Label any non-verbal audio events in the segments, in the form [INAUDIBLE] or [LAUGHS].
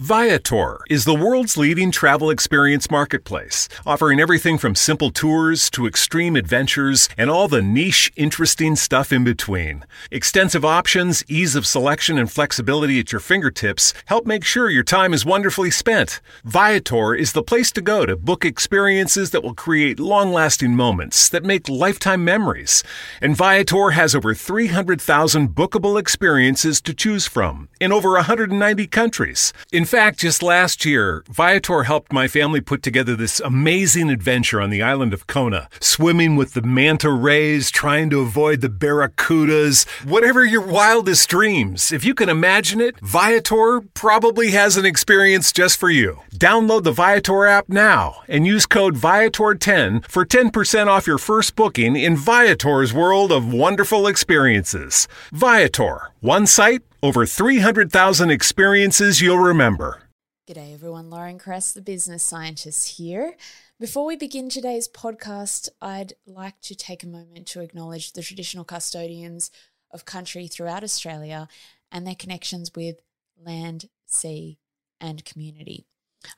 Viator is the world's leading travel experience marketplace, offering everything from simple tours to extreme adventures and all the niche, interesting stuff in between. Extensive options, ease of selection, and flexibility at your fingertips help make sure your time is wonderfully spent. Viator is the place to go to book experiences that will create long lasting moments that make lifetime memories. And Viator has over 300,000 bookable experiences to choose from in over 190 countries. In fact, just last year, Viator helped my family put together this amazing adventure on the island of Kona, swimming with the manta rays, trying to avoid the barracudas, whatever your wildest dreams. If you can imagine it, Viator probably has an experience just for you. Download the Viator app now and use code Viator10 for 10% off your first booking in Viator's world of wonderful experiences. Viator, one site, over 300,000 experiences you'll remember. G'day everyone, Lauren Kress, the business scientist here. Before we begin today's podcast, I'd like to take a moment to acknowledge the traditional custodians of country throughout Australia and their connections with land, sea, and community.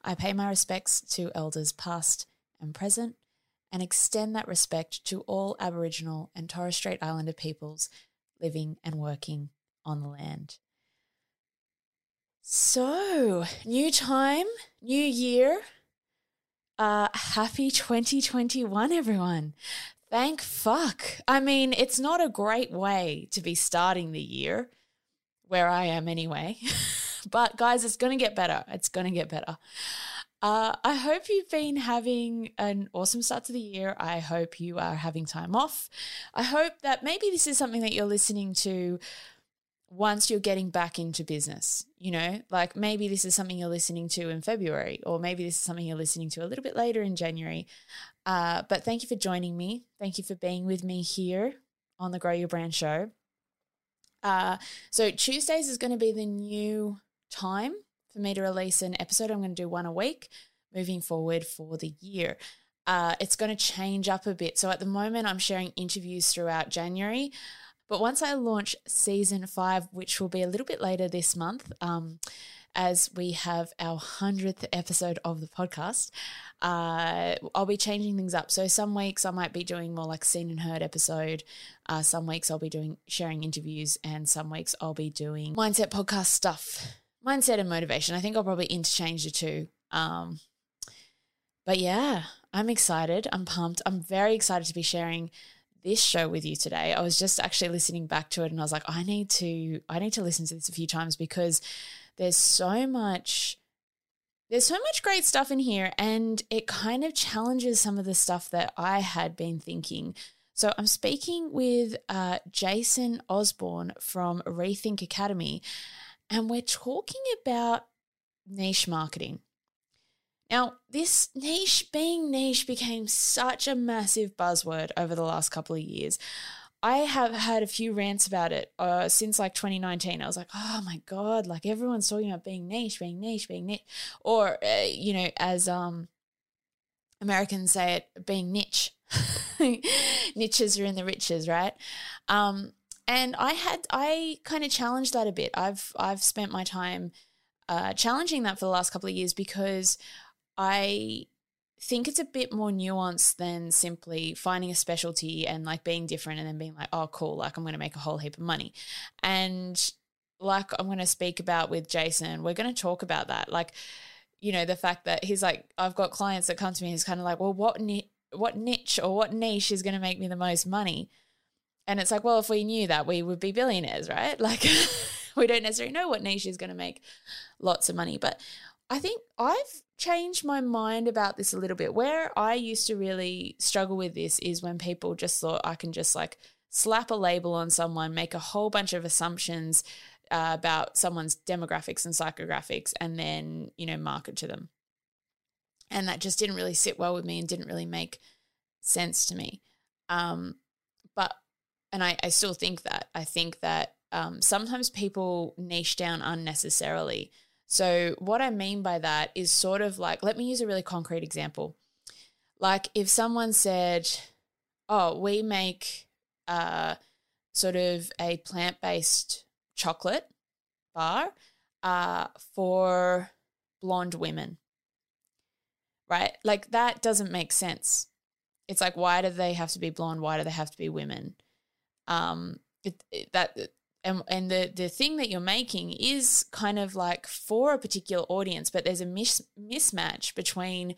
I pay my respects to elders past and present and extend that respect to all Aboriginal and Torres Strait Islander peoples living and working on the land. So, new time, new year. Uh, happy 2021, everyone. Thank fuck. I mean, it's not a great way to be starting the year, where I am anyway. [LAUGHS] but, guys, it's going to get better. It's going to get better. Uh, I hope you've been having an awesome start to the year. I hope you are having time off. I hope that maybe this is something that you're listening to once you're getting back into business, you know, like maybe this is something you're listening to in February, or maybe this is something you're listening to a little bit later in January. Uh, but thank you for joining me. Thank you for being with me here on the Grow Your Brand Show. Uh, so, Tuesdays is going to be the new time for me to release an episode. I'm going to do one a week moving forward for the year. Uh, it's going to change up a bit. So, at the moment, I'm sharing interviews throughout January. But once I launch season five, which will be a little bit later this month, um, as we have our 100th episode of the podcast, uh, I'll be changing things up. So some weeks I might be doing more like seen and heard episode. Uh, some weeks I'll be doing sharing interviews, and some weeks I'll be doing mindset podcast stuff, mindset and motivation. I think I'll probably interchange the two. Um, but yeah, I'm excited. I'm pumped. I'm very excited to be sharing this show with you today. I was just actually listening back to it and I was like, I need to I need to listen to this a few times because there's so much there's so much great stuff in here and it kind of challenges some of the stuff that I had been thinking. So I'm speaking with uh, Jason Osborn from Rethink Academy and we're talking about niche marketing. Now, this niche, being niche, became such a massive buzzword over the last couple of years. I have had a few rants about it uh, since like 2019. I was like, oh my God, like everyone's talking about being niche, being niche, being niche. Or, uh, you know, as um, Americans say it, being niche. [LAUGHS] Niches are in the riches, right? Um, and I had, I kind of challenged that a bit. I've, I've spent my time uh, challenging that for the last couple of years because I think it's a bit more nuanced than simply finding a specialty and like being different and then being like, oh, cool, like I'm going to make a whole heap of money. And like I'm going to speak about with Jason, we're going to talk about that. Like, you know, the fact that he's like, I've got clients that come to me, he's kind of like, well, what, ni- what niche or what niche is going to make me the most money? And it's like, well, if we knew that, we would be billionaires, right? [LAUGHS] Like, we don't necessarily know what niche is going to make lots of money. But I think I've changed my mind about this a little bit. Where I used to really struggle with this is when people just thought I can just like slap a label on someone, make a whole bunch of assumptions uh, about someone's demographics and psychographics, and then, you know, market to them. And that just didn't really sit well with me and didn't really make sense to me. Um, but, and I, I still think that. I think that um, sometimes people niche down unnecessarily. So, what I mean by that is sort of like, let me use a really concrete example. Like, if someone said, Oh, we make uh, sort of a plant based chocolate bar uh, for blonde women. Right? Like that doesn't make sense. It's like why do they have to be blonde? Why do they have to be women? Um it, it, that and and the the thing that you're making is kind of like for a particular audience, but there's a mis- mismatch between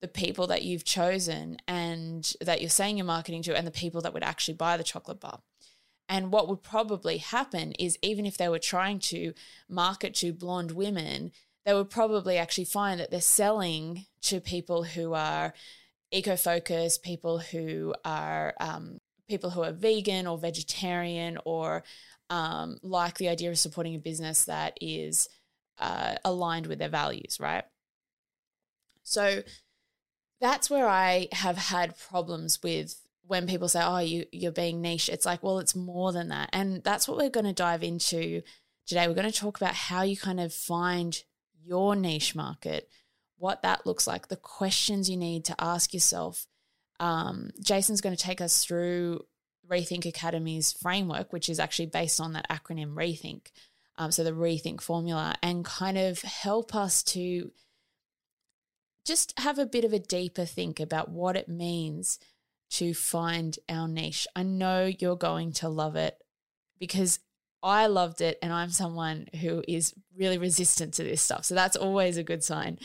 the people that you've chosen and that you're saying you're marketing to and the people that would actually buy the chocolate bar. And what would probably happen is even if they were trying to market to blonde women, they would probably actually find that they're selling to people who are eco-focused, people who are um, people who are vegan or vegetarian or um, like the idea of supporting a business that is uh, aligned with their values, right? So that's where I have had problems with when people say, "Oh, you you're being niche." It's like, well, it's more than that, and that's what we're going to dive into today. We're going to talk about how you kind of find your niche market, what that looks like, the questions you need to ask yourself. Um, Jason's going to take us through Rethink Academy's framework, which is actually based on that acronym Rethink. Um, so the Rethink formula, and kind of help us to just have a bit of a deeper think about what it means to find our niche. I know you're going to love it because I loved it and I'm someone who is really resistant to this stuff. So that's always a good sign.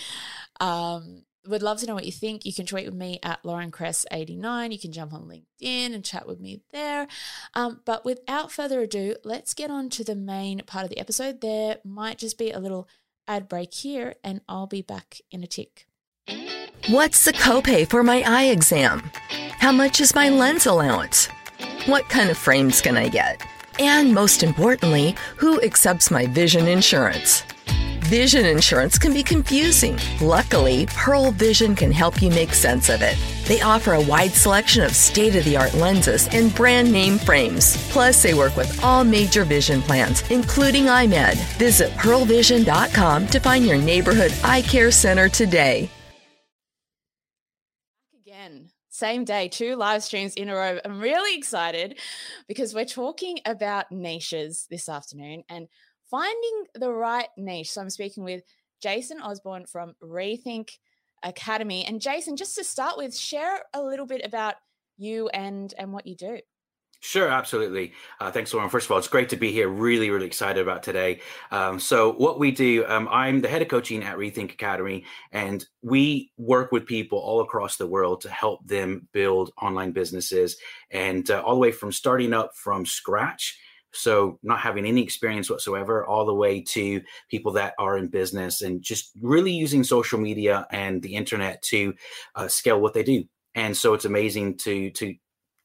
Um, would love to know what you think. You can tweet with me at Lauren Kress89. You can jump on LinkedIn and chat with me there. Um, but without further ado, let's get on to the main part of the episode. There might just be a little ad break here, and I'll be back in a tick. What's the copay for my eye exam? How much is my lens allowance? What kind of frames can I get? And most importantly, who accepts my vision insurance? Vision insurance can be confusing. Luckily, Pearle Vision can help you make sense of it. They offer a wide selection of state of the art lenses and brand name frames. Plus, they work with all major vision plans, including EyeMed. Visit pearlevision.com to find your neighborhood eye care center today. Again, same day, two live streams in a row. I'm really excited because we're talking about niches this afternoon and finding the right niche. So I'm speaking with Jason Osborn from Rethink Academy. And Jason, just to start with, share a little bit about you and and what you do. Sure, absolutely. Uh, thanks, Lauren. First of all, it's great to be here. Really, really excited about today. Um, so, what we do, um, I'm the head of coaching at Rethink Academy, and we work with people all across the world to help them build online businesses, and uh, all the way from starting up from scratch so not having any experience whatsoever all the way to people that are in business and just really using social media and the internet to uh, scale what they do. And so it's amazing to to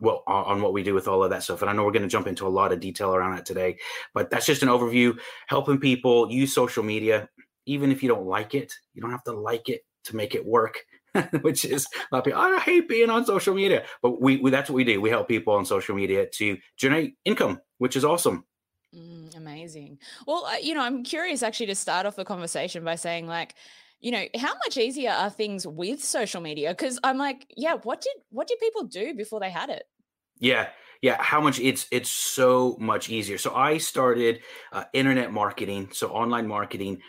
well on what we do with all of that stuff. And i know we're going to jump into a lot of detail around that today but that's just an overview helping people use social media even if you don't like it you don't have to like it to make it work [LAUGHS] which is a lot of people, I hate being on social media, but we, we, that's what we do. We help people on social media to generate income, which is awesome. Mm, amazing. Well, uh, you know, I'm curious actually to start off the conversation by saying like, you know, how much easier are things with social media? Because I'm like, yeah, what did what did people do before they had it? Yeah, yeah how much it's it's so much easier so i started uh, internet marketing so online marketing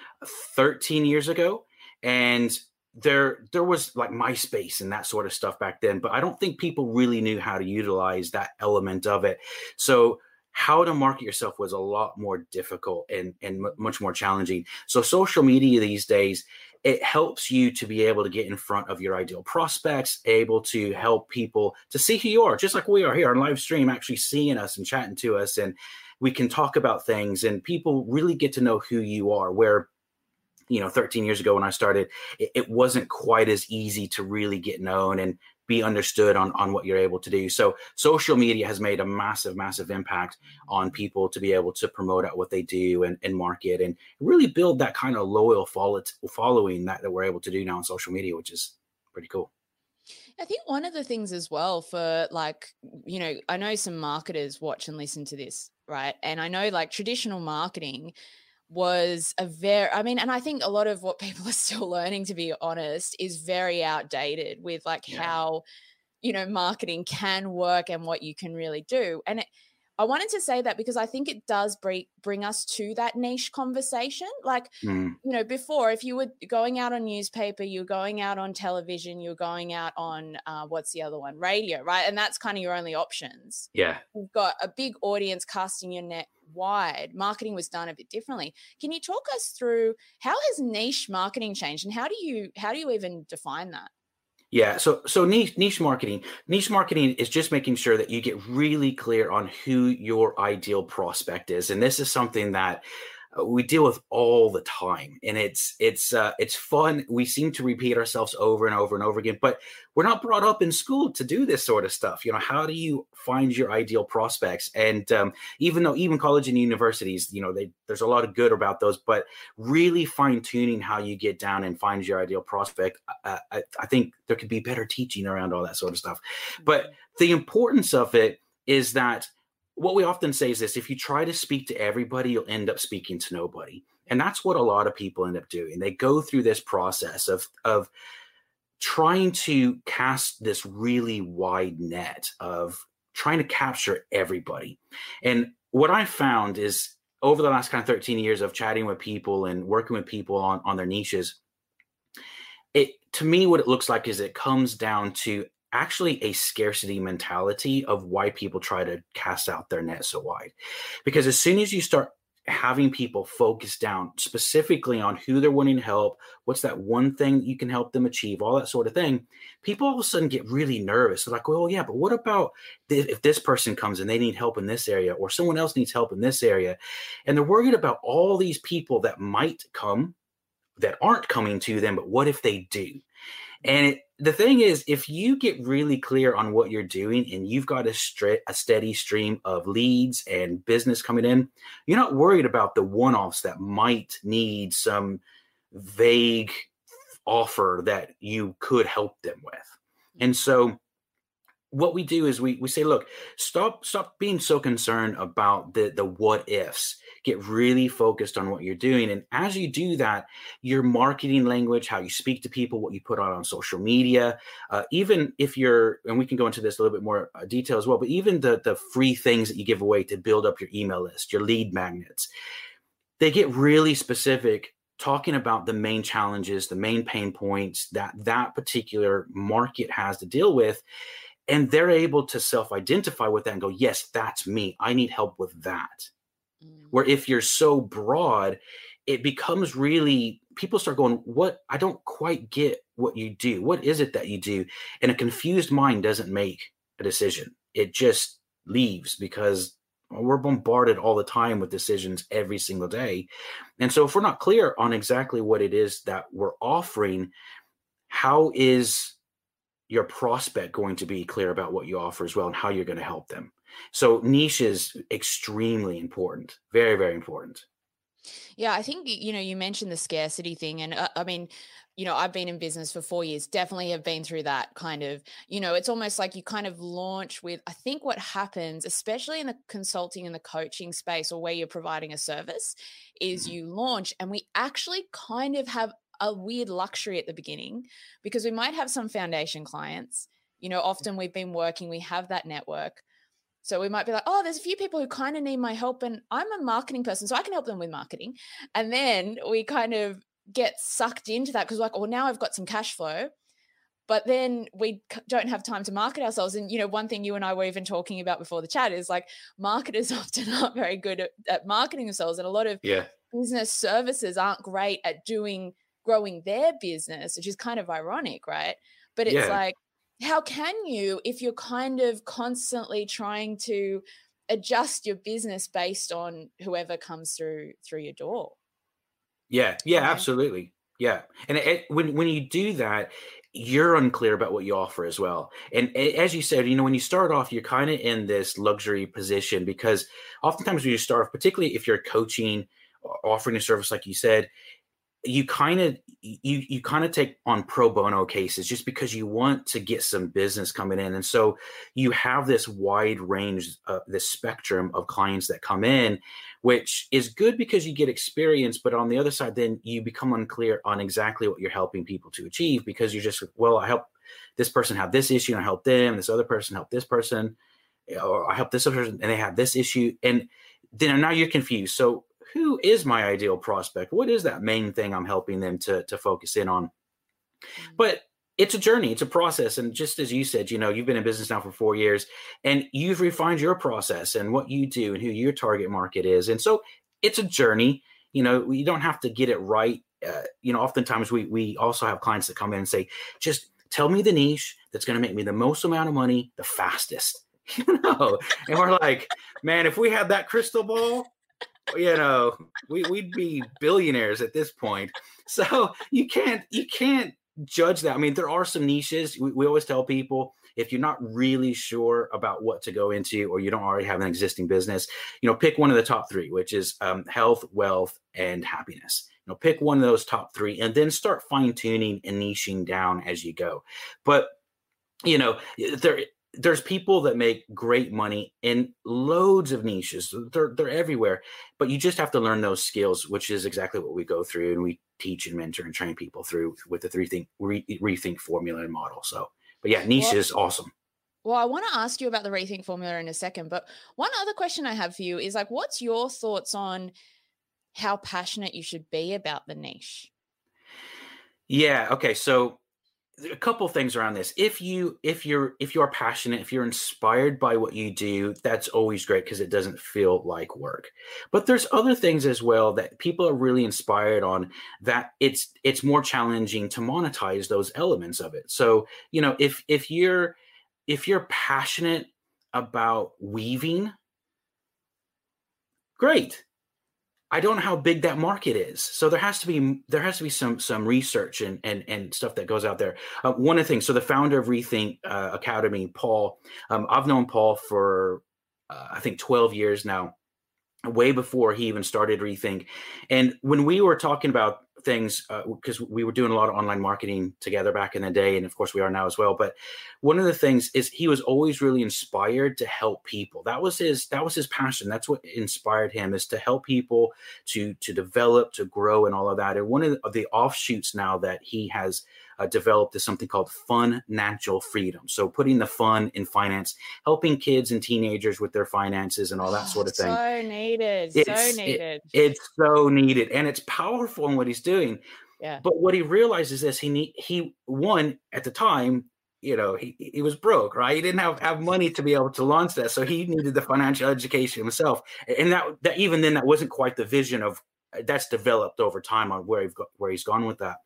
13 years ago and there there was like MySpace and that sort of stuff back then, but I don't think people really knew how to utilize that element of it. So how to market yourself was a lot more difficult and and much more challenging. So social media these days it helps you to be able to get in front of your ideal prospects, able to help people to see who you are, just like we are here on live stream, actually seeing us and chatting to us, and we can talk about things, and people really get to know who you are. Where you know 13 years ago when i started it, it, wasn't quite as easy to really get known and be understood on, on what you're able to do so social media has made a massive massive impact on people to be able to promote out what they do and, and market and really build that kind of loyal follow- following that, that we're able to do now on social media which is pretty cool I think one of the things as well for like, you know, I know some marketers watch and listen to this, right? And I know like traditional marketing, was a very i mean and i think a lot of what [LAUGHS] people are still learning to be honest is very outdated with like yeah. how you know marketing can work and what you can really do and it, I wanted to say that because I think it does bring bring us to that niche conversation. Like, mm. you know, before if you were going out on newspaper, you're going out on television, you're going out on uh, what's the other one, radio, right? And that's kind of your only options. Yeah, you've got a big audience casting your net wide. Marketing was done a bit differently. Can you talk us through how has niche marketing changed, and how do you how do you even define that? Yeah, so so niche niche marketing. Niche marketing is just making sure that you get really clear on who your ideal prospect is, and this is something that we deal with all the time and it's it's uh, it's fun. We seem to repeat ourselves over and over and over again but we're not brought up in school to do this sort of stuff. You know how do you find your ideal prospects? And um, even though even college and universities you know they, there's a lot of good about those but really fine tuning how you get down and find your ideal prospect uh, I, I think there could be better teaching around all that sort of stuff. But mm-hmm. the importance of it is that what we often say is this if you try to speak to everybody, you'll end up speaking to nobody. And that's what a lot of people end up doing. They go through this process of, of trying to cast this really wide net of trying to capture everybody. And what I found is over the last kind of 13 years of chatting with people and working with people on, on their niches, it to me what it looks like is it comes down to actually a scarcity mentality of why people try to cast out their net so wide. Because as soon as you start having people focus down specifically on who they're wanting to help, what's that one thing you can help them achieve, all that sort of thing, people all of a sudden get really nervous. They're like, well, yeah, but what about if this person comes and they need help in this area or someone else needs help in this area? And they're worried about all these people that might come that aren't coming to them, but what if they do? And it, the thing is, if you get really clear on what you're doing and you've got a, a steady stream of leads and business coming in, you're not worried about the one offs that might need some vague offer that you could help them with. And so what we do is we we say, look, stop stop being so concerned about the the what ifs. Get really focused on what you're doing, and as you do that, your marketing language, how you speak to people, what you put out on social media, uh, even if you're, and we can go into this a little bit more uh, detail as well, but even the the free things that you give away to build up your email list, your lead magnets, they get really specific talking about the main challenges the main pain points that that particular market has to deal with and they're able to self-identify with that and go yes that's me. I need help with that. Mm. where if you're so broad it becomes really people start going what? I don't quite get what you do. What is it that you do? And a confused mind doesn't make a decision. It just leaves because we're bombarded all the time with decisions every single day. And so if we're not clear on exactly what it is that we're offering how is your prospect going to be clear about what you offer as well and how you're going to help them. So niche is extremely important, very very important. Yeah, I think you know you mentioned the scarcity thing, and uh, I mean, you know, I've been in business for four years. Definitely have been through that kind of. You know, it's almost like you kind of launch with. I think what happens, especially in the consulting and the coaching space, or where you're providing a service, is mm-hmm. you launch, and we actually kind of have a weird luxury at the beginning because we might have some foundation clients. You know, mm. often we've been working, we have that network. So we might be like, oh, there's a few people who kind of need my help, and I'm a marketing person, so I can help them with marketing. And then we kind of get sucked into that because, like, oh, now I've got some cash flow, but then we don't have time to market ourselves. And you know, one thing you and I were even talking about before the chat is like marketers [LAUGHS] often aren't very good at, at marketing themselves, and a lot of yeah. business services aren't great at doing growing their business, which is kind of ironic, right? But it's yeah. like, how can you if you're kind of constantly trying to adjust your business based on whoever comes through through your door? Yeah, yeah, okay. absolutely. Yeah, and it, when when you do that, you're unclear about what you offer as well. And as you said, you know, when you start off, you're kind of in this luxury position because oftentimes when you start off, particularly if you're coaching, offering a service like you said, you kind of you you kind of take on pro bono cases just because you want to get some business coming in and so you have this wide range of this spectrum of clients that come in which is good because you get experience but on the other side then you become unclear on exactly what you're helping people to achieve because you're just well i help this person have this issue and i help them this other person help this person or I help this other person and they have this issue. And then now you're confused. So who is my ideal prospect? What is that main thing I'm helping them to, to focus in on? Mm-hmm. But it's a journey, it's a process. And just as you said, you know, you've been in business now for four years and you've refined your process and what you do and who your target market is. And so it's a journey. You know, you don't have to get it right. Uh, you know, oftentimes we we also have clients that come in and say, just tell me the niche that's going to make me the most amount of money the fastest. [LAUGHS] You know, and we're like, man, if we had that crystal ball, you know, we, we'd be billionaires at this point. So you can't you can't judge that. I mean, there are some niches. We, we, always tell people if you're not really sure about what to go into, or you don't already have an existing business, you know, pick one of the top three, which is um, health, wealth, and happiness. You know, pick one of those top three, and then start fine tuning and niching down as you go. But you know, there there's people that make great money in loads of niches. They're they're everywhere, but you just have to learn those skills, which is exactly what we go through and we teach and mentor and train people through with the three think re, rethink formula and model. So, but yeah, niche well, is awesome. Well, I want to ask you about the rethink formula in a second, but one other question I have for you is like, what's your thoughts on how passionate you should be about the niche? Yeah. Okay. So a couple things around this. If you if you're if you're passionate if you're inspired by what you do that's always great because it doesn't feel like work. But there's other things as well that people are really inspired on that it's it's more challenging to monetize those elements of it. So you know if if you're if you're passionate about weaving great I don't know how big that market is. So there has to be there has to be some some research and and and stuff that goes out there. Uh, one of the things. So the founder of Rethink uh, Academy, Paul, um, I've known Paul for uh, I think twelve years now, way before he even started Rethink. And when we were talking about things because uh, we were doing a lot of online marketing together back in the day and of course we are now as well but one of the things is he was always really inspired to help people. That was his that was his passion. That's what inspired him is to help people to to develop to grow and all of that and one of the offshoots now that he has uh, developed is something called Funancial freedom. So putting the fun in finance, helping kids and teenagers with their finances and all that sort of thing. So needed. It's, so needed. It, it's so needed, and it's powerful in what he's doing. Yeah. But what he realizes is he need he one at the time you know he, he was broke right he didn't have, have money to be able to launch that so he needed the financial education himself and that that even then that wasn't quite the vision of that's developed over time on where he got where he's gone with that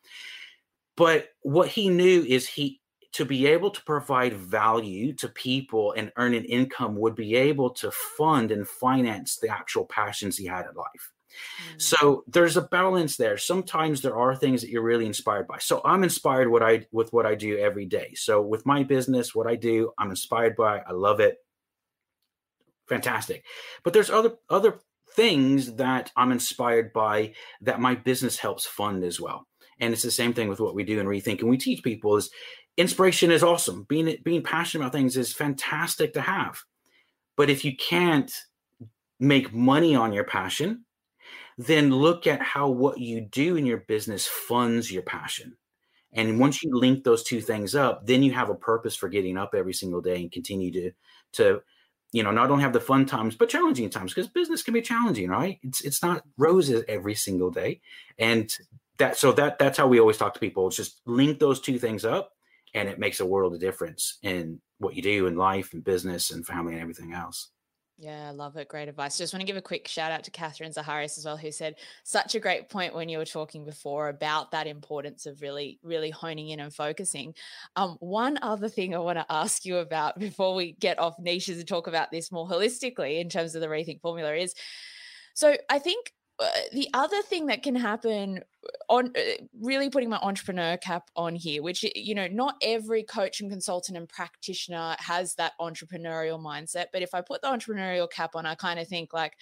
but what he knew is he to be able to provide value to people and earn an income would be able to fund and finance the actual passions he had in life. Mm. So there's a balance there. Sometimes there are things that you're really inspired by. So I'm inspired what I with what I do every day. So with my business, what I do, I'm inspired by. I love it. Fantastic. But there's other other things that I'm inspired by that my business helps fund as well and it's the same thing with what we do in rethink. And we teach people is inspiration is awesome. Being being passionate about things is fantastic to have. But if you can't make money on your passion then look at how what you do in your business funds your passion. And mm-hmm. once you link those two things up then you have a purpose for getting up every single day and continue to to you know not only have the fun times but challenging times because business can be challenging right? It's it's not roses every single day. And that so that that's how we always talk to people. It's just link those two things up, and it makes a world of difference in what you do in life and business and family and everything else. Yeah, I love it. Great advice. Just want to give a quick shout out to Catherine Zaharis as well, who said such a great point when you were talking before about that importance of really, really honing in and focusing. Um, one other thing I want to ask you about before we get off niches and talk about this more holistically in terms of the rethink formula is so I think uh, the other thing that can happen on uh, really putting my entrepreneur cap on here which you know not every coach and consultant and practitioner has that entrepreneurial mindset but if i put the entrepreneurial cap on i kind of think like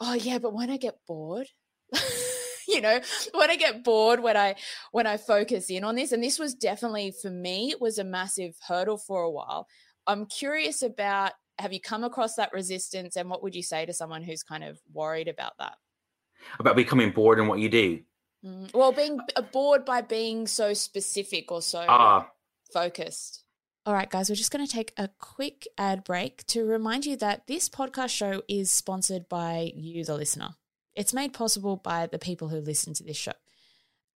oh yeah but when i get bored [LAUGHS] you know when i get bored when i when i focus in on this and this was definitely for me it was a massive hurdle for a while. I'm curious about have you come across that resistance and what would you say to someone who's kind of worried about that about becoming bored in what you do. Mm. Well, being bored by being so specific or so ah. focused. All right, guys, we're just going to take a quick ad break to remind you that this podcast show is sponsored by you, the listener. It's made possible by the people who listen to this show.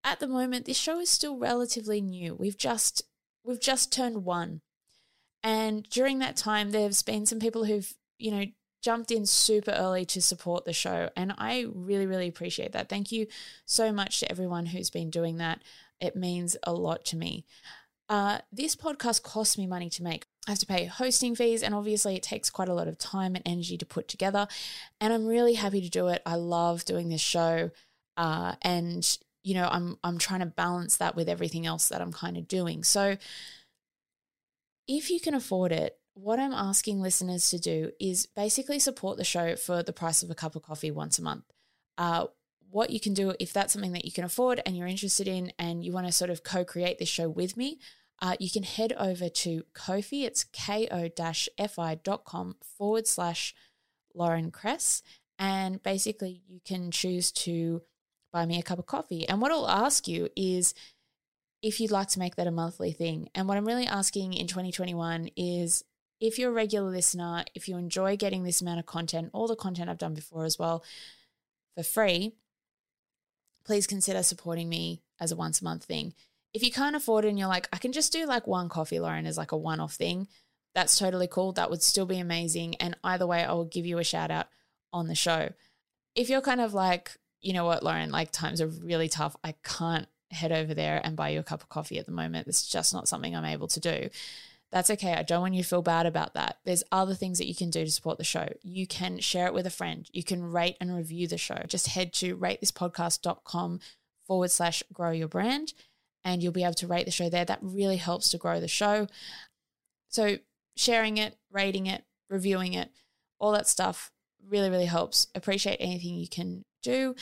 At the moment, this show is still relatively new. We've just we've just turned one. And during that time, there's been some people who've, you know, jumped in super early to support the show. And I really, really appreciate that. Thank you so much to everyone who's been doing that. It means a lot to me. Uh, this podcast costs me money to make. I have to pay hosting fees, and obviously, it takes quite a lot of time and energy to put together. And I'm really happy to do it. I love doing this show, uh, and you know, I'm I'm trying to balance that with everything else that I'm kind of doing. So, if you can afford it, what I'm asking listeners to do is basically support the show for the price of a cup of coffee once a month. Uh, what you can do if that's something that you can afford and you're interested in, and you want to sort of co-create this show with me uh, you can head over to Ko-fi. It's ko-fi.com forward slash Lauren Kress. And basically, you can choose to buy me a cup of coffee. And what I'll ask you is if you'd like to make that a monthly thing. And what I'm really asking in 2021 is if you're a regular listener, if you enjoy getting this amount of content, all the content I've done before as well, for free, please consider supporting me as a once a month thing if you can't afford it and you're like, I can just do like one coffee, Lauren, as like a one off thing, that's totally cool. That would still be amazing. And either way, I will give you a shout out on the show. If you're kind of like, you know what, Lauren, like times are really tough. I can't head over there and buy you a cup of coffee at the moment. It's just not something I'm able to do. That's okay. I don't want you to feel bad about that. There's other things that you can do to support the show. You can share it with a friend. You can rate and review the show. Just head to ratethispodcast.com forward slash grow your brand and you'll be able to rate the show there. That really helps to grow the show. So, sharing it, rating it, reviewing it, all that stuff really, really helps. Appreciate anything you can do.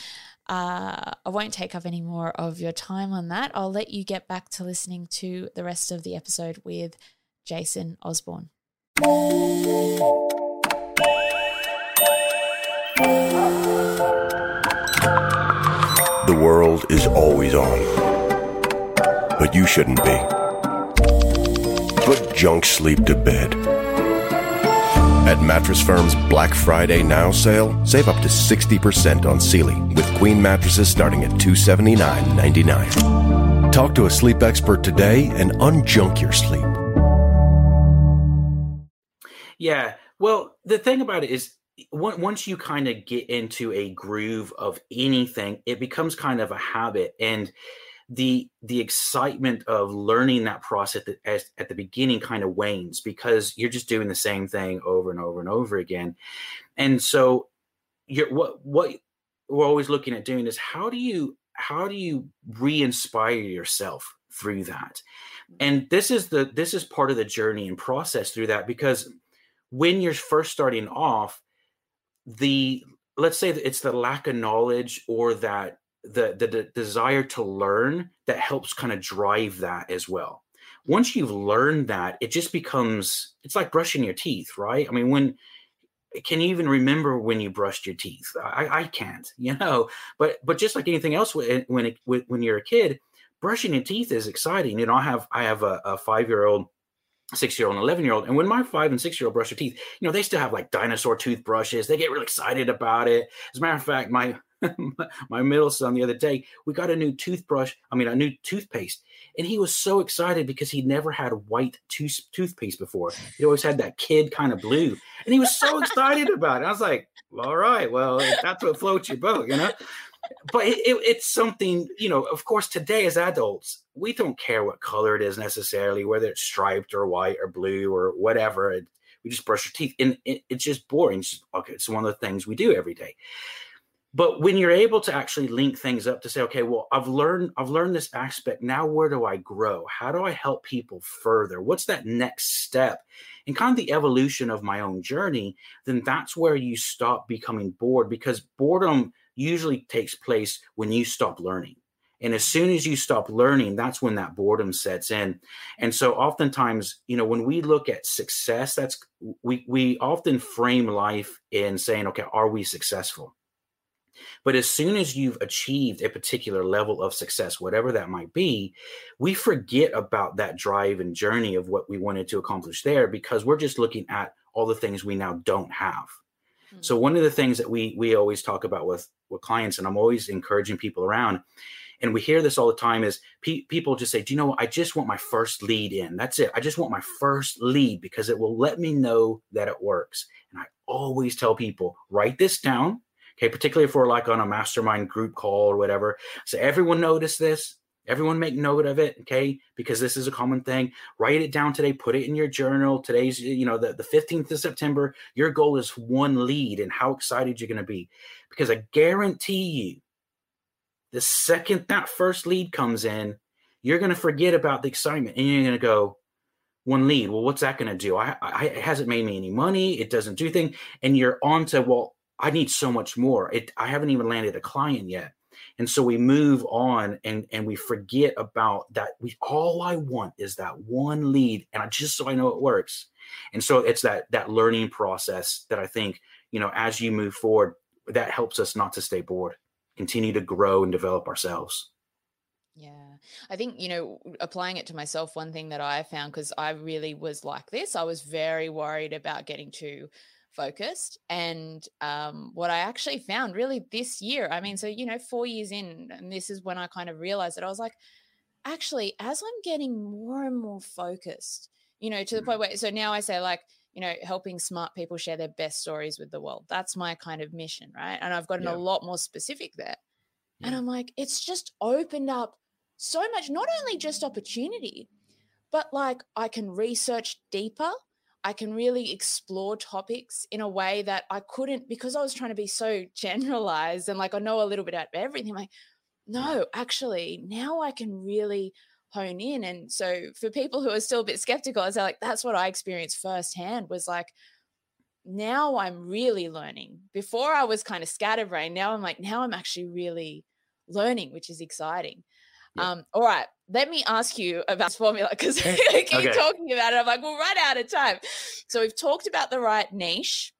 Uh, I won't take up any more of your time on that. I'll let you get back to listening to the rest of the episode with Jason Osborn. The world is always on but you shouldn't be. Put junk sleep to bed. At Mattress Firm's Black Friday Now sale, save up to 60% on Sealy with queen mattresses starting at $279.99. Talk to a sleep expert today and unjunk your sleep. Yeah. Well, the thing about it is, once you kind of get into a groove of anything, it becomes kind of a habit. And the the excitement of learning that process at the, at the beginning kind of wanes because you're just doing the same thing over and over and over again and so you're what what we're always looking at doing is how do you how do you re-inspire yourself through that mm-hmm. and this is the this is part of the journey and process through that because when you're first starting off the let's say it's the lack of knowledge or that the, the, the desire to learn that helps kind of drive that as well. Once you've learned that it just becomes it's like brushing your teeth right? I mean when can you even remember when you brushed your teeth? I, I can't [LAUGHS] you know? But but just like anything else when it, when you're a kid brushing your teeth is exciting. You know i have i have a, a five year old six year old and 11 year old and when my five and six year old brush their teeth you know they still have like dinosaur toothbrushes they get really excited about it as a matter of fact [LAUGHS] my my middle son the other day, we got a new toothbrush, I mean, a new toothpaste. And he was so excited because he'd never had white tooth, toothpaste before. He always had that kid kind of blue. And he was so excited about it. I was like, all right, well, that's what floats your boat, you know? But it, it, it's something, you know, of course, today as adults, we don't care what color it is necessarily, whether it's striped or white or blue or whatever. It, we just brush our teeth. And it, it's just boring. It's okay, it's one of the things we do every day but when you're able to actually link things up to say okay well i've learned i've learned this aspect now where do i grow how do i help people further what's that next step and kind of the evolution of my own journey then that's where you stop becoming bored because boredom usually takes place when you stop learning. And as soon as you stop learning that's when that boredom sets in. And so oftentimes you know when we look at success that's we we often frame life in saying okay are we successful? But as soon as you've achieved a particular level of success, whatever that might be, we forget about that drive and journey of what we wanted to accomplish there because we're just looking at all the things we now don't have. Mm-hmm. So one of the things that we we always talk about with with clients, and I'm always encouraging people around, and we hear this all the time is pe- people just say, "Do you know what? I just want my first lead in. That's it. I just want my first lead because it will let me know that it works." And I always tell people, write this down Okay, particularly if we're like on a mastermind group call or whatever. So everyone notice this. Everyone make note of it, okay? Because this is a common thing. Write it down today. Put it in your journal. Today's, you know, the, the 15th of September. Your goal is one lead and how excited you're going to be. Because I guarantee you, the second that first lead comes in, you're going to forget about the excitement and you're going to go, one lead. Well, what's that going to do? I, I, it hasn't made me any money. It doesn't do thing. And you're on to, well, I need so much more. It, I haven't even landed a client yet. And so we move on and, and we forget about that. We all I want is that one lead. And I just so I know it works. And so it's that that learning process that I think, you know, as you move forward, that helps us not to stay bored, continue to grow and develop ourselves. Yeah. I think, you know, applying it to myself, one thing that I found, because I really was like this, I was very worried about getting too focused. And um, what I actually found really this year, I mean, so, you know, four years in, and this is when I kind of realized that I was like, actually, as I'm getting more and more focused, you know, to the mm. point where, so now I say, like, you know, helping smart people share their best stories with the world. That's my kind of mission, right? And I've gotten yeah. a lot more specific there. Yeah. And I'm like, it's just opened up so much, not only just opportunity, but like I can research deeper I can really explore topics in a way that I couldn't because I was trying to be so [LAUGHS] generalized and like I know a little bit about everything. Like, no, actually, now I can really hone in. And so for people who are still a bit skeptical, I say like that's what I experienced firsthand was like now I'm really learning. Before I was kind of scatterbrained. Now I'm like, now I'm actually really learning, which is exciting. Yeah. Um, all right, let me ask you about [LAUGHS] formula because we [LAUGHS] keep okay. talking about it. I'm like, we'll run out of time. So we've talked about the right niche.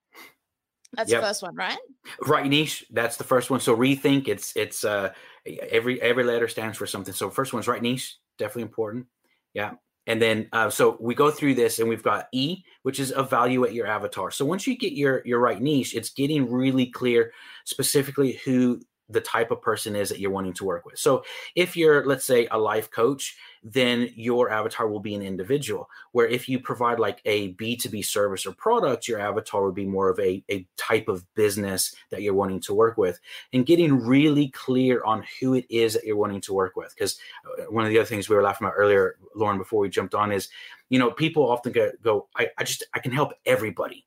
That's yep. the first one, right? Right niche. That's the first one. So rethink. It's it's uh every every letter stands for something. So first one's right niche. Definitely important. Yeah. And then uh, so we go through this and we've got E, which is evaluate your avatar. So once you get your your right niche, it's getting really clear specifically who the type of person is that you're wanting to work with. So if you're, let's say, a life coach, then your avatar will be an individual. Where if you provide like a B2B service or product, your avatar would be more of a, a type of business that you're wanting to work with. And getting really clear on who it is that you're wanting to work with. Because uh, one of the other things we were laughing about earlier, Lauren, before we jumped on is, you know, people often go, go I, I just, I can help everybody.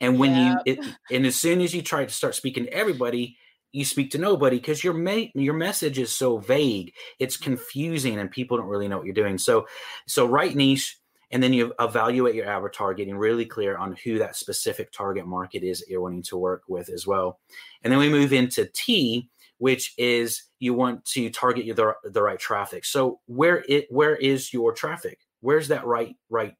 And when you, it, and as soon as you try to start speaking to everybody, you speak to nobody because your ma- your message is so vague it's confusing and people don't really know what you're doing. So so right niche and then you evaluate your avatar getting really clear on who that specific target market is that you're wanting to work with as well. And then we move into t which is you want to target the, the right traffic. So where it where is your traffic? Where's that right right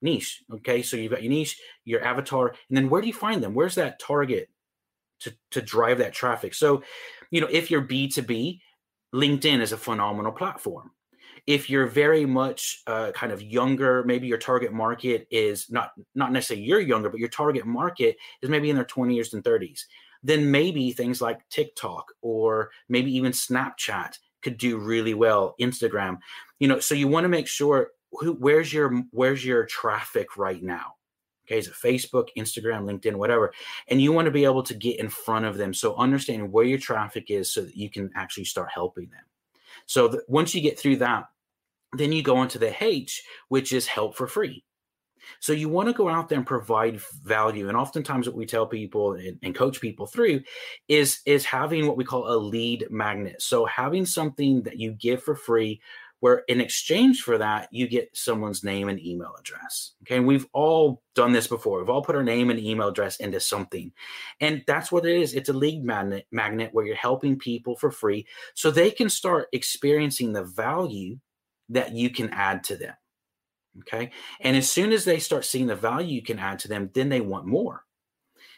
niche? Okay so you've got your niche your avatar and then where do you find them? Where's that target to, to drive that traffic. So, you know, if you're B2B, LinkedIn is a phenomenal platform. If you're very much uh, kind of younger, maybe your target market is not not necessarily you're younger, but your target market is maybe in their 20s and 30s. Then maybe things like TikTok or maybe even Snapchat could do really well. Instagram, you know, so you want to make sure who, where's your where's your traffic right now Okay, it Facebook, Instagram, LinkedIn, whatever? And you want to be able to get in front of them. So understanding where your traffic is so that you can actually start helping them. So once you get through that, then you go into the H, which is help for free. So you want to go out there and provide value. And oftentimes what we tell people and, and, coach people through is, is having what we call a lead magnet. So having something that you give for free where in exchange for that you get someone's name and email address okay? And we've all done this before. We've all put our name and email address into something and that's what it is. It's a lead magnet magnet where you're helping people for free so they can start experiencing the value that you can add to them okay? And as soon as they start seeing the value you can add to them then they want more.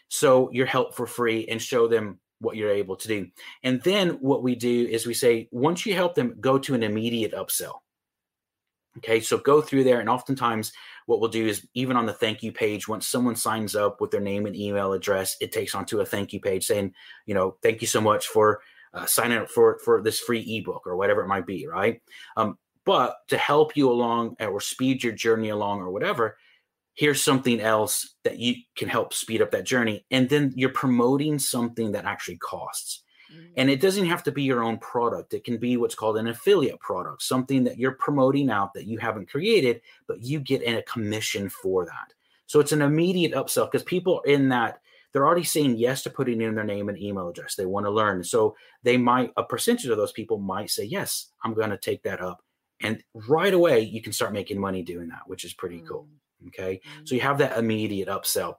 So your help for free and show them what you're able to do. And then what we do is we say, once you help them, go to an immediate upsell. Okay, so go through there, and oftentimes what we'll do is even on the thank you page, once someone signs up with their name and email address, it takes onto a thank you page saying, you know, thank you so much for uh, signing up for for this free ebook or whatever it might be, right? Um, but to help you along or speed your journey along or whatever, here's something else that you can help speed up that journey. And then you're promoting something that actually costs. Mm-hmm. and it doesn't have to be your own product. It can be what's called an affiliate product something that you're promoting out that you haven't created but you get in a commission for that. So it's an immediate upsell because people in that they're already saying yes to putting in their name and email address. They want to learn. So they might a percentage of those people might say yes i'm going to take that up. And right away you can start making money doing that which is pretty mm-hmm. cool Okay. Mm-hmm. So you have that immediate upsell.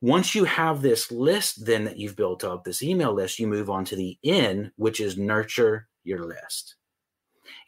Once you have this list, then that you've built up, this email list, you move on to the N, which is nurture your list.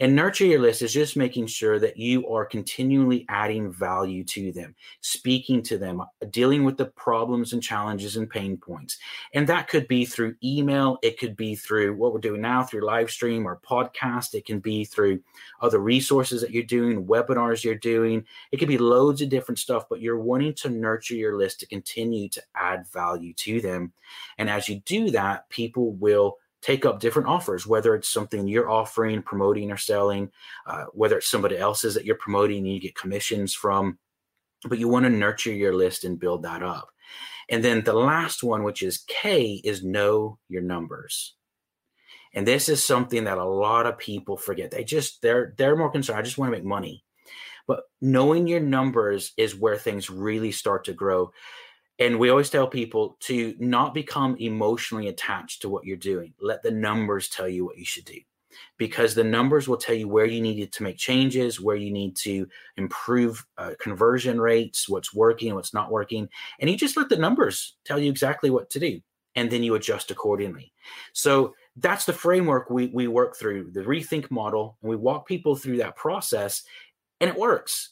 And nurture your list is just making sure that you are continually adding value to them, speaking to them, dealing with the problems and challenges and pain points. And that could be through email, it could be through what we're doing now through live stream or podcast, it can be through other resources that you're doing, webinars you're doing. It could be loads of different stuff, but you're wanting to nurture your list to continue to add value to them. And as you do that, people will take up different offers, whether it's something you're offering, promoting, or selling, uh, whether it's somebody else's that you're promoting and you get commissions from. But you want to nurture your list and build that up. And then the last one, which is K, is know your numbers. And this is something that a lot of people forget. They just they're they're more concerned. I just want to make money. But knowing your numbers is where things really start to grow and we always tell people to not become emotionally attached to what you're doing. Let the numbers tell you what you should do because the numbers will tell you where you needed to make changes, where you need to improve uh, conversion rates, what's working, what's not working. And you just let the numbers tell you exactly what to do. And then you adjust accordingly. So that's the framework we, we work through the rethink model. And we walk people through that process and it works.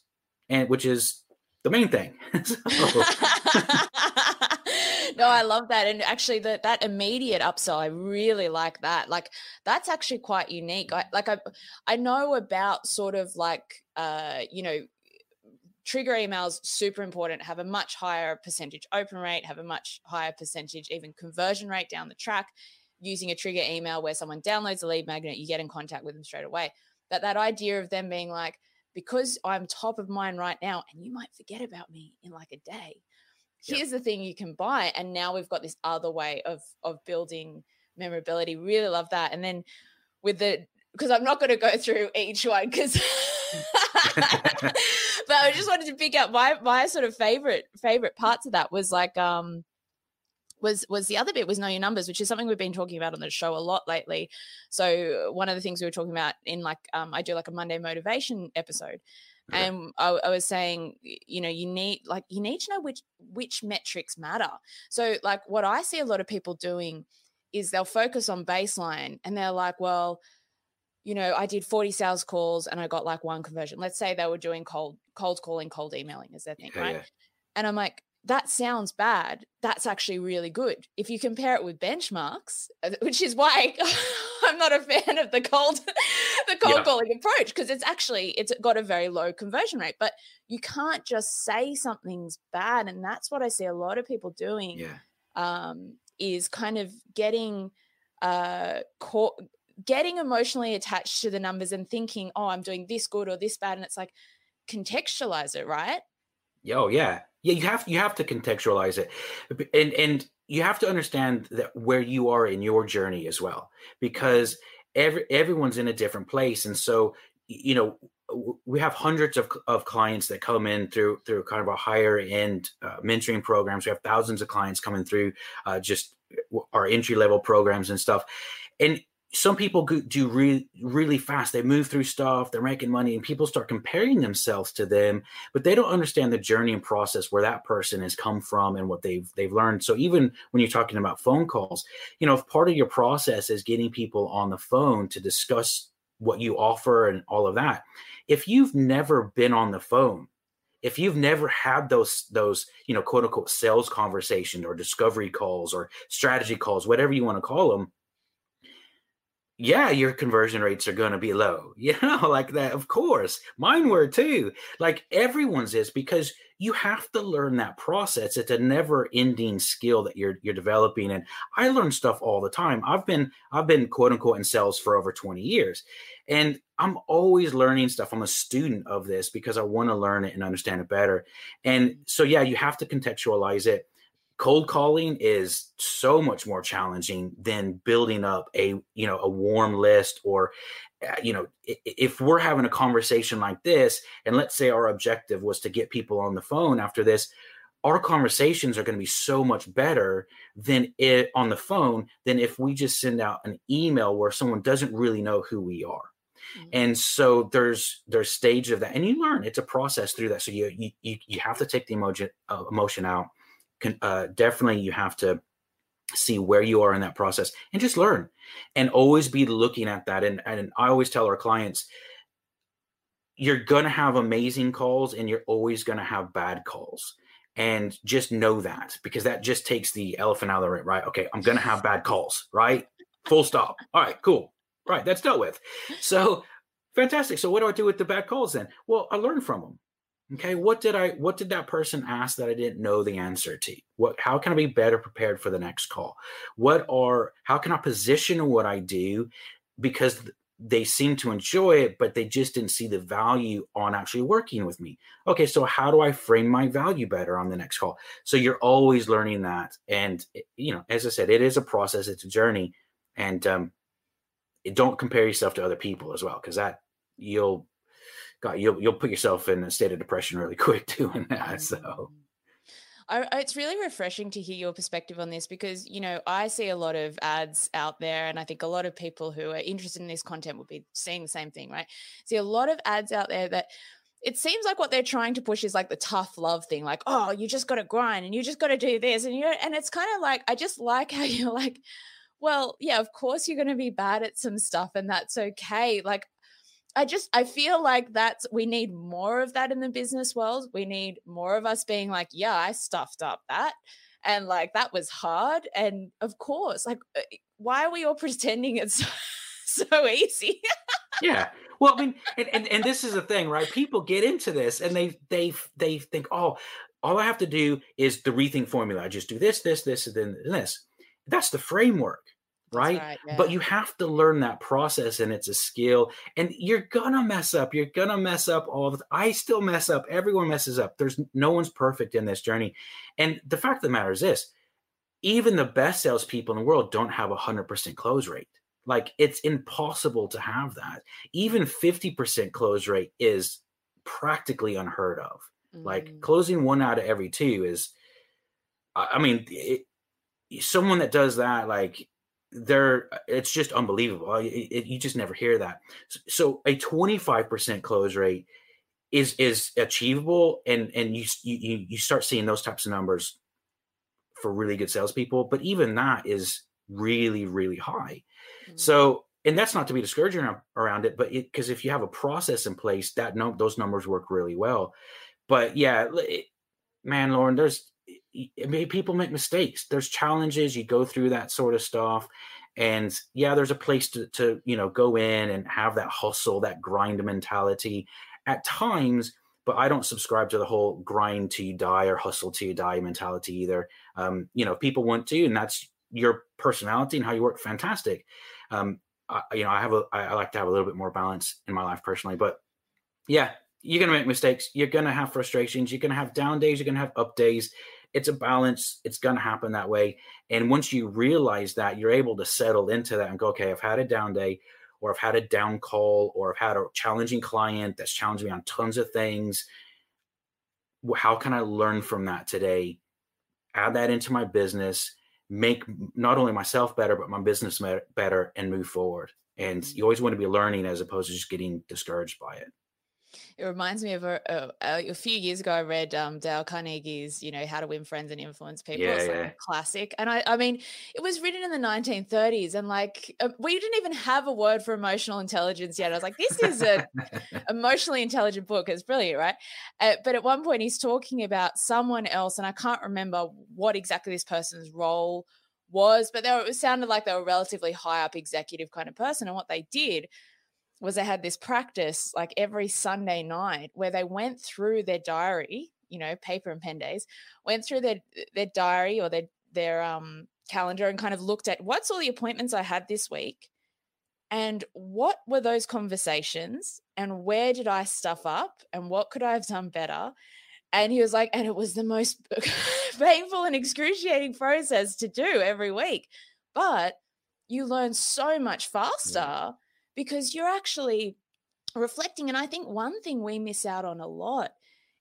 And which is the main thing. [LAUGHS] [LAUGHS] [LAUGHS] no, I love that. And actually that that immediate upsell, I really like that. Like that's actually quite unique. I like I I know about sort of like uh, you know, trigger emails super important have a much higher percentage open rate have a much higher percentage even conversion rate down the track using a trigger email where someone downloads a lead magnet you get in contact with them straight away that that idea of them being like because i'm top of mind right now and you might forget about me in like a day here's the thing you can buy and now we've got this other way of of building memorability really love that and then with the because i'm not going to go [LAUGHS] through each one because [LAUGHS] but i just wanted to pick up my my sort of favorite favorite parts of that was like um was was the other bit was know your numbers which is something we've been talking about on the show a lot lately. So one of the things we were talking about in like um, i do like a monday motivation episode and I, I, was saying you know you need like you need to know which which metrics matter. So like what i see a lot of people doing is they'll focus on baseline and they're like well you know i did 40 sales calls and i got like one conversion. Let's say they were doing cold cold calling cold emailing is their thing yeah, right? yeah. and i'm like that sounds bad. That's actually really good. If you compare it with benchmarks, uh, which is why [LAUGHS] I'm not a fan of the cold, [LAUGHS] the cold yeah. calling approach, because it's actually it's got a very low conversion rate. But you can't just say something's bad, and that's what I see a lot of people doing. Yeah. Um, is kind of getting uh caught, getting emotionally attached to the numbers and thinking, oh, I'm doing this good or this bad, and it's like contextualize it, right? Yo, yeah, yeah. You have you have to contextualize it, and and you have to understand that where you are in your journey as well, because every everyone's in a different place, and so you know we have hundreds of, of clients that come in through through kind of a higher end uh, mentoring programs. We have thousands of clients coming through uh, just our entry level programs and stuff, and some people do really really fast. They move through stuff they're making money and people start comparing themselves to them but they don't understand the journey and process where that person has come from and what they've they've learned. So even when you're talking about phone calls you know if part of your process is getting people on the phone to discuss what you offer and all of that if you've never been on the phone if you've never had those those you know quote unquote sales conversation or discovery calls or strategy calls whatever you want to call them yeah, your conversion rates are going to be low. [LAUGHS] You know, like that. Of course, mine were too. Like everyone's is because you have to learn that process. It's a never-ending skill that you're you're developing. And I learn stuff all the time. I've been I've been quote unquote in sales for over 20 years, and I'm always learning stuff. I'm a student of this because I want to learn it and understand it better. And so, yeah, you have to contextualize it cold calling is so much more challenging than building up a you know a warm list or uh, you know if we're having a conversation like this and let's say our objective was to get people on the phone after this our conversations are going to be so much better than it on the phone than if we just send out an email where someone doesn't really know who we are mm-hmm. and so there's there's stage of that and you learn it's a process through that so you you you have to take the emotion uh, emotion out can, uh, definitely you have to see where you are in that process and just learn and always be looking at that. And, and i always tell our clients you're going to have amazing calls and you're always going to have bad calls. And just know that because that just takes the elephant out of the room right? Okay i'm going to have bad calls right? Full stop. All right cool. Right that's dealt with. So fantastic. So what do i do with the bad calls then? Well i learn from them okay what did i what did that person ask that i didn't know the answer to? What how can i be better prepared for the next call? What are how can i position what i do? Because they seem to enjoy it but they just didn't see the value on actually working with me. Okay so how do i frame my value better on the next call? So you're always learning that and you know as i said it is a process it's a journey and um don't compare yourself to other people as well because that you'll God, you'll you'll put yourself in a state of depression really [LAUGHS] quick doing that. So. Mm-hmm. I, it's really refreshing to hear your perspective on this because you know I see a lot of ads out there, and I think a lot of people who are interested in this content will be seeing the same thing, right? See a lot of ads out there that it seems like what they're trying to push is like the tough love thing, like oh, you just got to grind and you just got to do this, and you and it's kind of like I just like [LAUGHS] how you're like, well, yeah, of course you're going to be bad at some stuff, and that's okay. Like I just I feel like that's we need more of that in the business world. We need more of us being like, yeah, I stuffed up that and like that was hard and of course, like uh, why are we all [LAUGHS] pretending it's so easy? yeah. Well, I mean, and, and and this is the thing, right? People get into this and they they they think, "Oh, all I have to do is the rethink formula. I just do this, this, this, and then this." That's the framework right, right yeah. but you have to learn that process and it's a skill and you're gonna mess up you're gonna mess up all the i still mess up everyone messes up there's no one's perfect in this journey and the fact of the matter is this even the best salespeople in the world don't have a 100% close rate like it's impossible to have that even 50% close rate is practically unheard of mm. like closing one out of every two is i mean it, someone that does that like they're it's just unbelievable. It, it, you just never hear that. So a 25% close rate is is achievable, and and you you you start seeing those types of numbers for really good salespeople. But even that is really really high. Mm-hmm. So and that's not to be discouraging around it, but because if you have a process in place, that no, those numbers work really well. But yeah, it, man, Lauren, there's people make mistakes. There's challenges. You go through that sort of stuff, and yeah, there's a place to, to you know go in and have that hustle, that grind mentality at times. But I don't subscribe to the whole grind to die or hustle to die mentality either. Um, you know, people want to, and that's your personality and how you work. Fantastic. Um, I, you know, I have a, I like to have a little bit more balance in my life personally, but yeah, you're going to make mistakes. You're going to have frustrations. You're going to have down days. You're going to have up days it's a balance. It's going to happen that way. And once you realize that, you're able to settle into that and go, okay, I've had a down day, or I've had a down call, or I've had a challenging client that's challenged me on tons of things. How can I learn from that today? Add that into my business, make not only myself better, but my business better, and move forward. And mm-hmm. you always want to be learning as opposed to just getting discouraged by it. It reminds me of a, a, a, few years ago. I read um, Dale Carnegie's, you know, How to Win Friends and Influence People. Yeah, it's like yeah. a classic, and I, I mean, it was written in the 1930s, and like uh, we didn't even have a word for emotional intelligence yet. I was like, this is an [LAUGHS] emotionally intelligent book. It's brilliant, right? Uh, but at one point, he's talking about someone else, and I can't remember what exactly this person's role was, but they were, it sounded like they were a relatively high up executive kind of person, and what they did was they had this practice like every Sunday night where they went through their diary, you know, paper and pen days, went through their their diary or their their um calendar and kind of looked at what's all the appointments I had this week and what were those conversations and where did I stuff up and what could I have done better? And he was like, and it was the most [LAUGHS] painful and excruciating process to do every week. But you learn so much faster. Yeah because you're actually reflecting. And I think one thing we miss out on a lot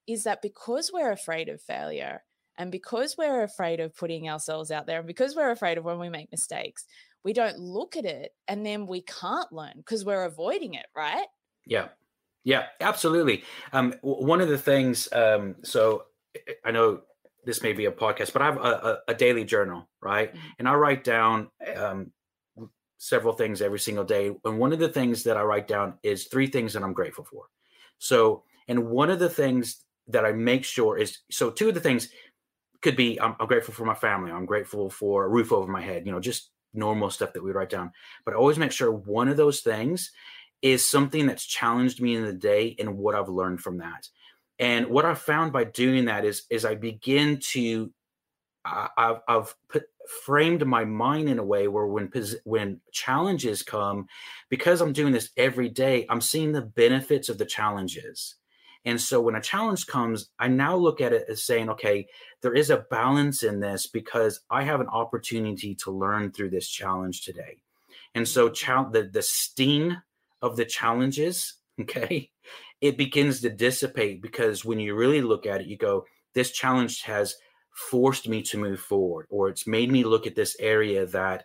is that because we're afraid of failure and because we're afraid of putting ourselves out there and because we're afraid of when we make mistakes, we don't look at it and then we can't learn because we're avoiding it, right? Yeah. Yeah, absolutely. Um, one of the things, um, so I know this may be a podcast, but I have a, a, a daily journal, right? Mm-hmm. And I write down um, several things every single day. And one of the things that I write down is three things that I'm grateful for. So, and one of the things that I make sure is so two of the things could be I'm, I'm grateful for my family. I'm grateful for a roof over my head, you know, just normal stuff that we write down. But I always make sure one of those things is something that's challenged me in the day and what I've learned from that. And what I've found by doing that is is I begin to I've, I've put framed my mind in a way where when when challenges come because i'm doing this every day i'm seeing the benefits of the challenges. And so when a challenge comes i now look at it as saying okay there is a balance in this because i have an opportunity to learn through this challenge today. And so the, the sting of the challenges [LAUGHS] okay it begins to dissipate because when you really look at it you go this challenge has forced me to move forward or it's made me look at this area that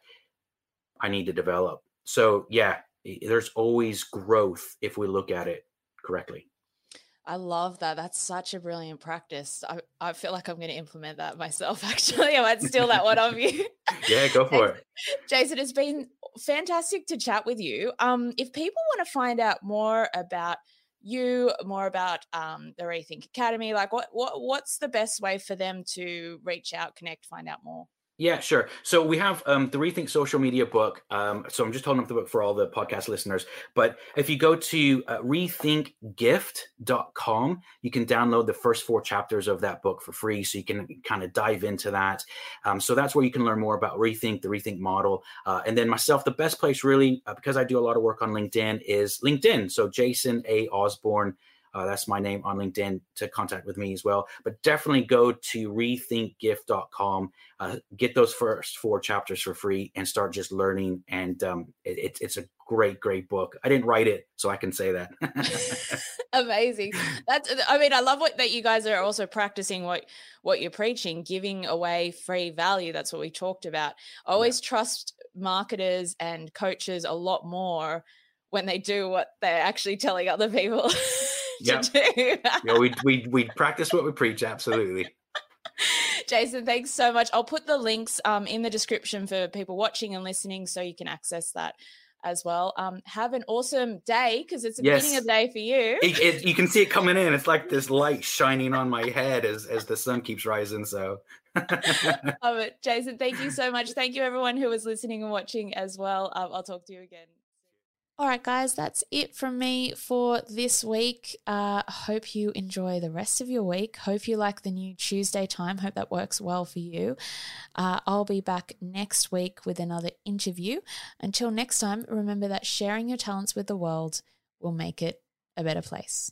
I need to develop. So, yeah, there's always growth if we look at it correctly. I love that. That's such a brilliant practice. I, I feel like I'm going to implement that myself, [LAUGHS] actually. I might steal that one of you. [LAUGHS] yeah, go for it. Jason, it's been fantastic to chat with you. Um, if people want to find out more about you more about um, the Rethink Academy? Like, what what what's the best way for them to reach out, connect, find out more? Yeah, sure. So we have um, the Rethink Social Media book. Um, so I'm just holding up the book for all the podcast listeners. But if you go to uh, rethinkgift.com, you can download the first four chapters of that book for free. So you can kind of dive into that. Um, so that's where you can learn more about Rethink, the Rethink model. Uh, and then myself, the best place really, uh, because I do a lot of work on LinkedIn, is LinkedIn. So Jason A. Osborn. Uh, that's my name on LinkedIn to contact with me as well. But definitely go to rethinkgift.com, uh, get those first four chapters for free, and start just learning. And um, it, it's a great, great book. I didn't write it, so I can say that. [LAUGHS] Amazing. That's. I mean, I love what that you guys are also practicing what what you're preaching, giving away free value. That's what we talked about. always yeah. trust marketers and coaches a lot more when they do what they're actually telling other people [LAUGHS] [LAUGHS] yeah. yeah, we we we practice what we preach. Absolutely. [LAUGHS] Jason, thanks so much. I'll put the links um, in the description for people watching and listening, so you can access that as well. Um, have an awesome day because it's the yes. beginning of the day for you. It, it, you can see it coming in. It's like this [LAUGHS] light shining on my head as as the sun keeps rising. So. Love it, Jason. Thank you so much. Thank you, everyone who was listening and watching as well. Um, I'll talk to you again. All right, guys, that's it from me for this week. Uh, hope you enjoy the rest of your week. Hope you like the new Tuesday time. Hope that works well for you. Uh, I'll be back next week with another interview. Until next time, remember that sharing your talents with the world will make it a better place.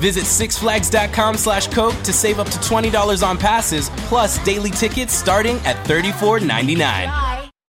Visit sixflags.com slash Coke to save up to $20 on passes, plus daily tickets starting at $34.99.